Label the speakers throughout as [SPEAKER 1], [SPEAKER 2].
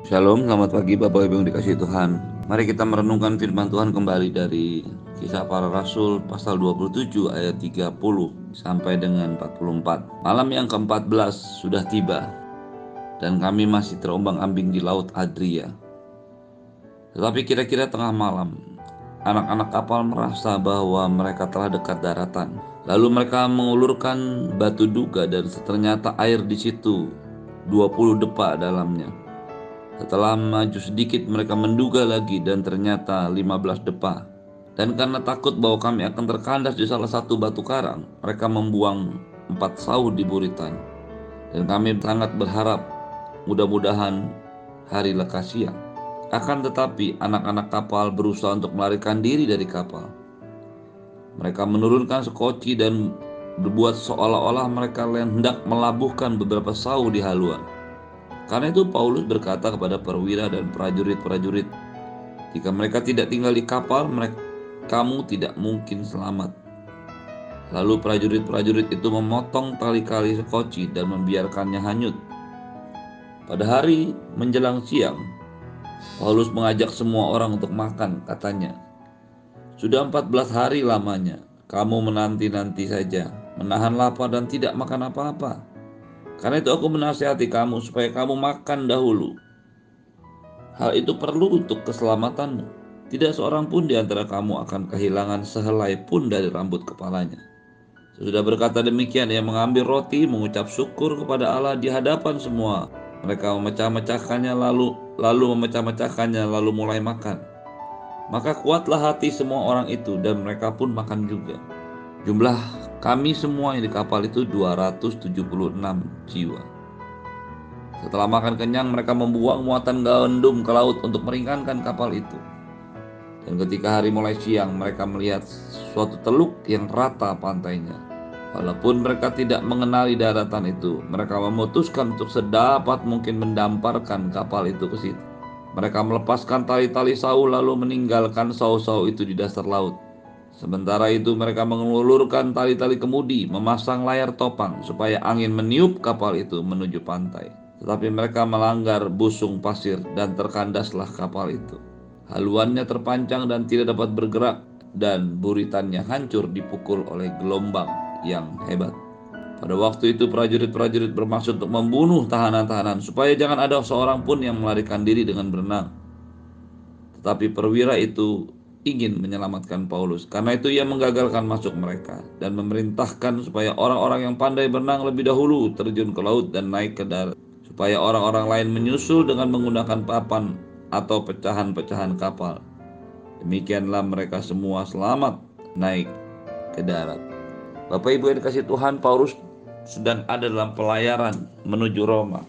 [SPEAKER 1] Shalom, selamat pagi Bapak Ibu yang dikasih Tuhan. Mari kita merenungkan firman Tuhan kembali dari Kisah Para Rasul pasal 27 ayat 30 sampai dengan 44. Malam yang ke-14 sudah tiba dan kami masih terombang-ambing di laut Adria. Tetapi kira-kira tengah malam, anak-anak kapal merasa bahwa mereka telah dekat daratan. Lalu mereka mengulurkan batu duga dan ternyata air di situ 20 depa dalamnya. Setelah maju sedikit mereka menduga lagi dan ternyata 15 depa. Dan karena takut bahwa kami akan terkandas di salah satu batu karang, mereka membuang empat sauh di buritan. Dan kami sangat berharap mudah-mudahan hari lekas siang. Akan tetapi anak-anak kapal berusaha untuk melarikan diri dari kapal. Mereka menurunkan sekoci dan berbuat seolah-olah mereka hendak melabuhkan beberapa sauh di haluan. Karena itu Paulus berkata kepada perwira dan prajurit-prajurit, jika mereka tidak tinggal di kapal, mereka, kamu tidak mungkin selamat. Lalu prajurit-prajurit itu memotong tali-kali sekoci dan membiarkannya hanyut. Pada hari menjelang siang, Paulus mengajak semua orang untuk makan, katanya. Sudah 14 hari lamanya, kamu menanti-nanti saja, menahan lapar dan tidak makan apa-apa. Karena itu aku menasihati kamu supaya kamu makan dahulu. Hal itu perlu untuk keselamatanmu. Tidak seorang pun di antara kamu akan kehilangan sehelai pun dari rambut kepalanya. Sesudah berkata demikian, ia mengambil roti, mengucap syukur kepada Allah di hadapan semua. Mereka memecah-mecahkannya lalu lalu memecah-mecahkannya lalu mulai makan. Maka kuatlah hati semua orang itu dan mereka pun makan juga. Jumlah kami semua yang di kapal itu 276 jiwa. Setelah makan kenyang, mereka membuang muatan gandum ke laut untuk meringankan kapal itu. Dan ketika hari mulai siang, mereka melihat suatu teluk yang rata pantainya. Walaupun mereka tidak mengenali daratan itu, mereka memutuskan untuk sedapat mungkin mendamparkan kapal itu ke situ. Mereka melepaskan tali-tali sau lalu meninggalkan sau-sau itu di dasar laut. Sementara itu mereka mengulurkan tali-tali kemudi, memasang layar topang supaya angin meniup kapal itu menuju pantai. Tetapi mereka melanggar busung pasir dan terkandaslah kapal itu. Haluannya terpancang dan tidak dapat bergerak dan buritannya hancur dipukul oleh gelombang yang hebat. Pada waktu itu prajurit-prajurit bermaksud untuk membunuh tahanan-tahanan supaya jangan ada seorang pun yang melarikan diri dengan berenang. Tetapi perwira itu ingin menyelamatkan Paulus. Karena itu ia menggagalkan masuk mereka dan memerintahkan supaya orang-orang yang pandai berenang lebih dahulu terjun ke laut dan naik ke darat. Supaya orang-orang lain menyusul dengan menggunakan papan atau pecahan-pecahan kapal. Demikianlah mereka semua selamat naik ke darat. Bapak Ibu yang dikasih Tuhan, Paulus sedang ada dalam pelayaran menuju Roma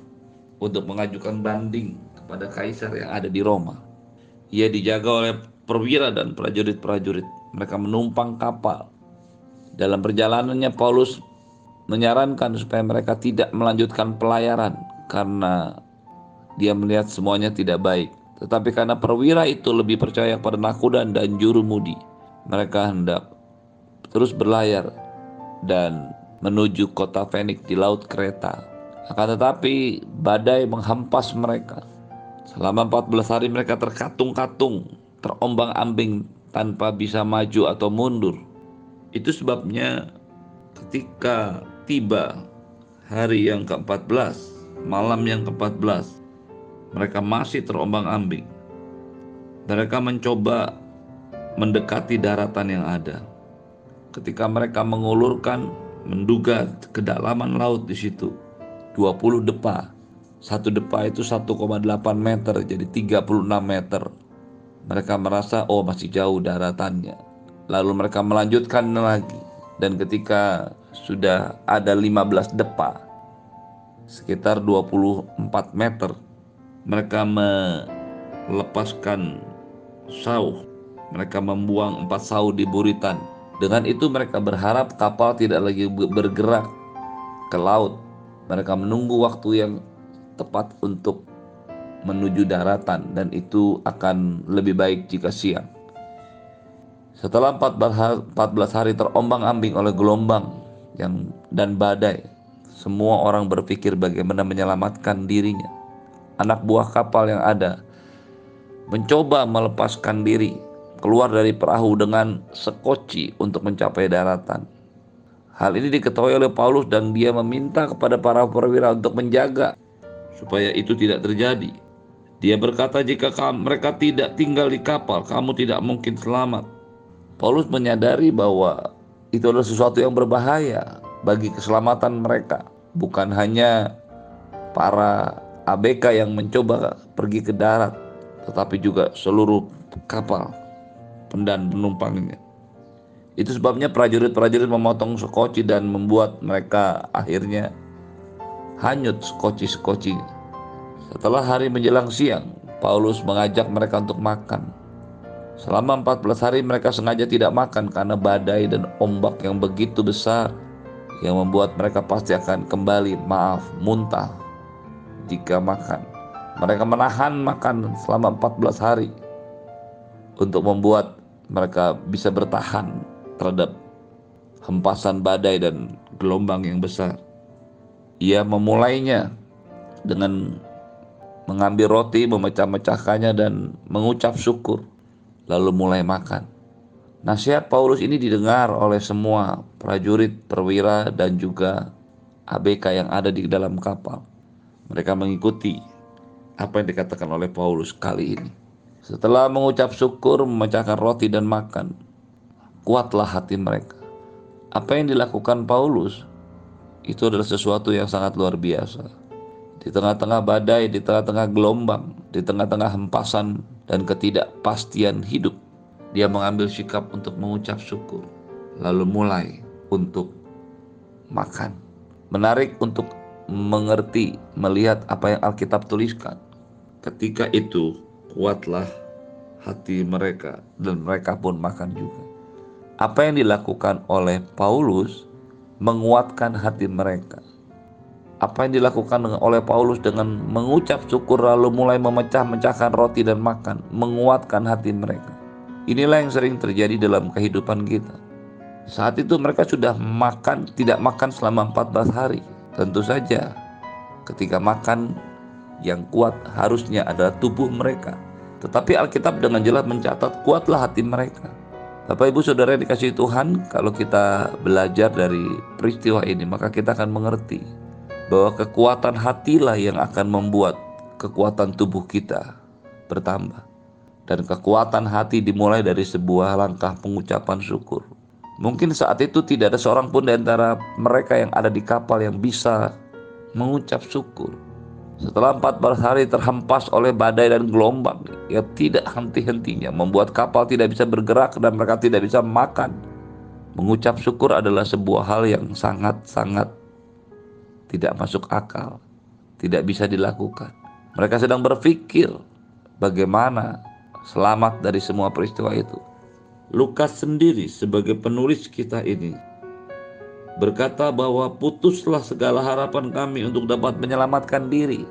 [SPEAKER 1] untuk mengajukan banding kepada kaisar yang ada di Roma. Ia dijaga oleh perwira dan prajurit-prajurit. Mereka menumpang kapal. Dalam perjalanannya Paulus menyarankan supaya mereka tidak melanjutkan pelayaran karena dia melihat semuanya tidak baik. Tetapi karena perwira itu lebih percaya pada nakudan dan juru mudi, mereka hendak terus berlayar dan menuju kota Fenik di laut Kreta. Akan tetapi badai menghempas mereka. Selama 14 hari mereka terkatung-katung terombang-ambing tanpa bisa maju atau mundur. Itu sebabnya ketika tiba hari yang ke-14, malam yang ke-14, mereka masih terombang-ambing. Mereka mencoba mendekati daratan yang ada. Ketika mereka mengulurkan, menduga kedalaman laut di situ, 20 depa. Satu depa itu 1,8 meter, jadi 36 meter. Mereka merasa oh masih jauh daratannya. Lalu mereka melanjutkan lagi. Dan ketika sudah ada 15 depa sekitar 24 meter mereka melepaskan sauh. Mereka membuang empat sauh di buritan. Dengan itu mereka berharap kapal tidak lagi bergerak ke laut. Mereka menunggu waktu yang tepat untuk menuju daratan dan itu akan lebih baik jika siang. Setelah 14 hari terombang-ambing oleh gelombang yang dan badai, semua orang berpikir bagaimana menyelamatkan dirinya. anak buah kapal yang ada mencoba melepaskan diri keluar dari perahu dengan sekoci untuk mencapai daratan. Hal ini diketahui oleh Paulus dan dia meminta kepada para perwira untuk menjaga supaya itu tidak terjadi. Dia berkata, "Jika mereka tidak tinggal di kapal, kamu tidak mungkin selamat." Paulus menyadari bahwa itu adalah sesuatu yang berbahaya bagi keselamatan mereka, bukan hanya para ABK yang mencoba pergi ke darat, tetapi juga seluruh kapal dan penumpangnya. Itu sebabnya prajurit-prajurit memotong sekoci dan membuat mereka akhirnya hanyut sekoci-sekoci. Setelah hari menjelang siang, Paulus mengajak mereka untuk makan. Selama 14 hari mereka sengaja tidak makan karena badai dan ombak yang begitu besar yang membuat mereka pasti akan kembali maaf muntah jika makan. Mereka menahan makan selama 14 hari untuk membuat mereka bisa bertahan terhadap hempasan badai dan gelombang yang besar. Ia memulainya dengan mengambil roti, memecah-mecahkannya dan mengucap syukur, lalu mulai makan. Nasihat Paulus ini didengar oleh semua prajurit, perwira, dan juga ABK yang ada di dalam kapal. Mereka mengikuti apa yang dikatakan oleh Paulus kali ini. Setelah mengucap syukur, memecahkan roti dan makan, kuatlah hati mereka. Apa yang dilakukan Paulus itu adalah sesuatu yang sangat luar biasa. Di tengah-tengah badai, di tengah-tengah gelombang, di tengah-tengah hempasan dan ketidakpastian hidup, dia mengambil sikap untuk mengucap syukur, lalu mulai untuk makan. Menarik untuk mengerti, melihat apa yang Alkitab tuliskan. Ketika itu, kuatlah hati mereka, dan mereka pun makan juga. Apa yang dilakukan oleh Paulus menguatkan hati mereka. Apa yang dilakukan oleh Paulus dengan mengucap syukur lalu mulai memecah-mecahkan roti dan makan, menguatkan hati mereka. Inilah yang sering terjadi dalam kehidupan kita. Saat itu mereka sudah makan, tidak makan selama 14 hari. Tentu saja ketika makan yang kuat harusnya adalah tubuh mereka. Tetapi Alkitab dengan jelas mencatat kuatlah hati mereka. Bapak Ibu Saudara yang dikasih Tuhan, kalau kita belajar dari peristiwa ini, maka kita akan mengerti bahwa kekuatan hatilah yang akan membuat kekuatan tubuh kita bertambah. Dan kekuatan hati dimulai dari sebuah langkah pengucapan syukur. Mungkin saat itu tidak ada seorang pun di antara mereka yang ada di kapal yang bisa mengucap syukur. Setelah 14 hari terhempas oleh badai dan gelombang yang tidak henti-hentinya membuat kapal tidak bisa bergerak dan mereka tidak bisa makan. Mengucap syukur adalah sebuah hal yang sangat-sangat tidak masuk akal, tidak bisa dilakukan. Mereka sedang berpikir bagaimana selamat dari semua peristiwa itu. Lukas sendiri sebagai penulis kita ini berkata bahwa putuslah segala harapan kami untuk dapat menyelamatkan diri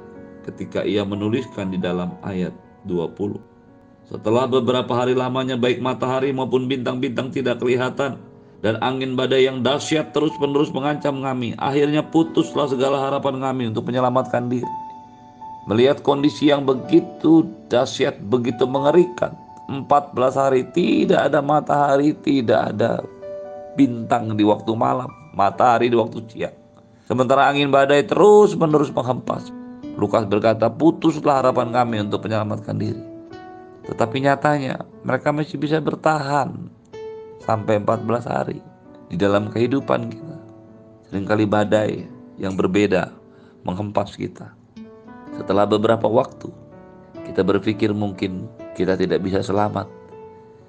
[SPEAKER 1] ketika ia menuliskan di dalam ayat 20. Setelah beberapa hari lamanya baik matahari maupun bintang-bintang tidak kelihatan dan angin badai yang dahsyat terus-menerus mengancam kami, akhirnya putuslah segala harapan kami untuk menyelamatkan diri. Melihat kondisi yang begitu dahsyat, begitu mengerikan, 14 hari tidak ada matahari, tidak ada bintang di waktu malam matahari di waktu siang. Sementara angin badai terus menerus menghempas. Lukas berkata, putuslah harapan kami untuk menyelamatkan diri. Tetapi nyatanya mereka masih bisa bertahan sampai 14 hari di dalam kehidupan kita. Seringkali badai yang berbeda menghempas kita. Setelah beberapa waktu, kita berpikir mungkin kita tidak bisa selamat.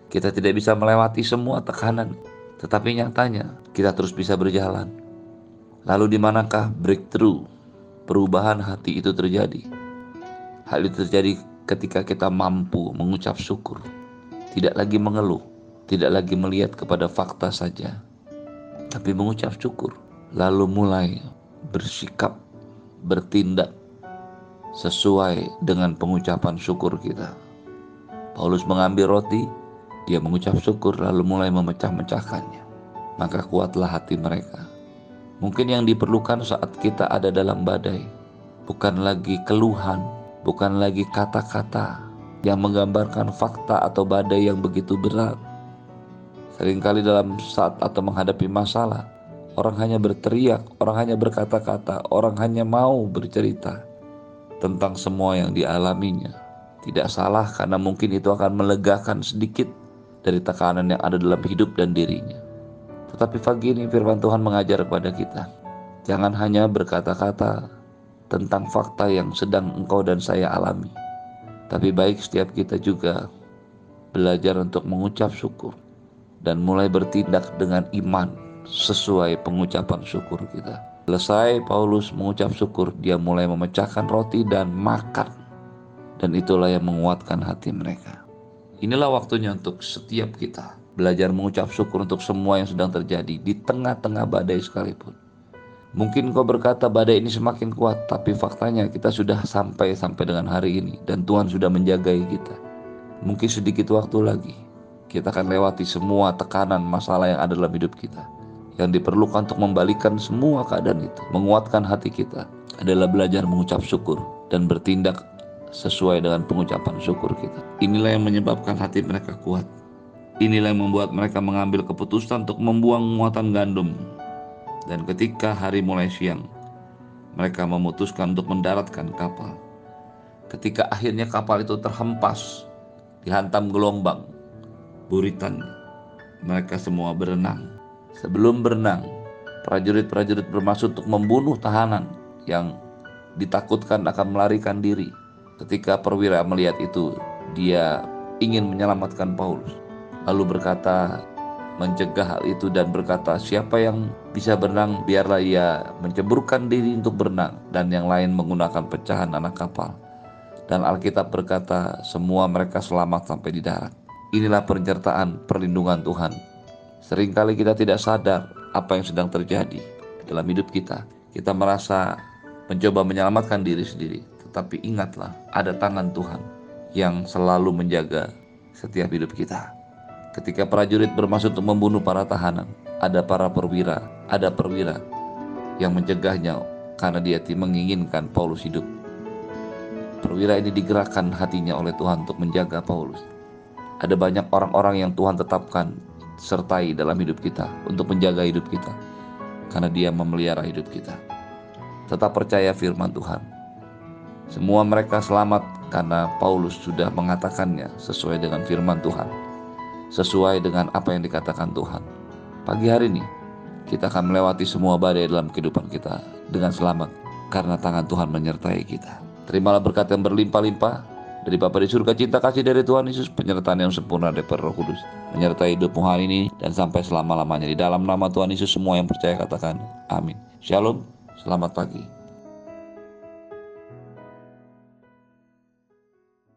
[SPEAKER 1] Kita tidak bisa melewati semua tekanan tetapi nyatanya kita terus bisa berjalan. Lalu di manakah breakthrough, perubahan hati itu terjadi? Hal itu terjadi ketika kita mampu mengucap syukur, tidak lagi mengeluh, tidak lagi melihat kepada fakta saja, tapi mengucap syukur, lalu mulai bersikap, bertindak sesuai dengan pengucapan syukur kita. Paulus mengambil roti, dia mengucap syukur lalu mulai memecah-mecahkannya. Maka kuatlah hati mereka. Mungkin yang diperlukan saat kita ada dalam badai bukan lagi keluhan, bukan lagi kata-kata yang menggambarkan fakta atau badai yang begitu berat. Seringkali dalam saat atau menghadapi masalah, orang hanya berteriak, orang hanya berkata-kata, orang hanya mau bercerita tentang semua yang dialaminya. Tidak salah karena mungkin itu akan melegakan sedikit dari tekanan yang ada dalam hidup dan dirinya. Tetapi pagi ini firman Tuhan mengajar kepada kita, jangan hanya berkata-kata, tentang fakta yang sedang engkau dan saya alami. Tapi baik setiap kita juga belajar untuk mengucap syukur dan mulai bertindak dengan iman sesuai pengucapan syukur kita. Selesai Paulus mengucap syukur, dia mulai memecahkan roti dan makan. Dan itulah yang menguatkan hati mereka. Inilah waktunya untuk setiap kita belajar mengucap syukur untuk semua yang sedang terjadi di tengah-tengah badai sekalipun. Mungkin kau berkata badai ini semakin kuat, tapi faktanya kita sudah sampai sampai dengan hari ini dan Tuhan sudah menjagai kita. Mungkin sedikit waktu lagi kita akan lewati semua tekanan masalah yang ada dalam hidup kita. Yang diperlukan untuk membalikan semua keadaan itu, menguatkan hati kita adalah belajar mengucap syukur dan bertindak sesuai dengan pengucapan syukur kita. Inilah yang menyebabkan hati mereka kuat. Inilah yang membuat mereka mengambil keputusan untuk membuang muatan gandum dan ketika hari mulai siang, mereka memutuskan untuk mendaratkan kapal. Ketika akhirnya kapal itu terhempas, dihantam gelombang, buritan, mereka semua berenang. Sebelum berenang, prajurit-prajurit bermaksud untuk membunuh tahanan yang ditakutkan akan melarikan diri. Ketika perwira melihat itu, dia ingin menyelamatkan Paulus. Lalu berkata, mencegah hal itu dan berkata, "Siapa yang bisa berenang, biarlah ia menceburkan diri untuk berenang." Dan yang lain menggunakan pecahan anak kapal. Dan Alkitab berkata, "Semua mereka selamat sampai di darat." Inilah penyertaan perlindungan Tuhan. Seringkali kita tidak sadar apa yang sedang terjadi dalam hidup kita. Kita merasa mencoba menyelamatkan diri sendiri, tetapi ingatlah, ada tangan Tuhan yang selalu menjaga setiap hidup kita. Ketika prajurit bermaksud untuk membunuh para tahanan, ada para perwira, ada perwira yang mencegahnya karena dia menginginkan Paulus hidup. Perwira ini digerakkan hatinya oleh Tuhan untuk menjaga Paulus. Ada banyak orang-orang yang Tuhan tetapkan sertai dalam hidup kita untuk menjaga hidup kita karena dia memelihara hidup kita. Tetap percaya firman Tuhan. Semua mereka selamat karena Paulus sudah mengatakannya sesuai dengan firman Tuhan sesuai dengan apa yang dikatakan Tuhan. Pagi hari ini kita akan melewati semua badai dalam kehidupan kita dengan selamat karena tangan Tuhan menyertai kita. Terimalah berkat yang berlimpah-limpah dari Bapa di surga cinta kasih dari Tuhan Yesus penyertaan yang sempurna dari Roh Kudus menyertai hidupmu hari ini dan sampai selama-lamanya di dalam nama Tuhan Yesus semua yang percaya katakan amin. Shalom, selamat pagi.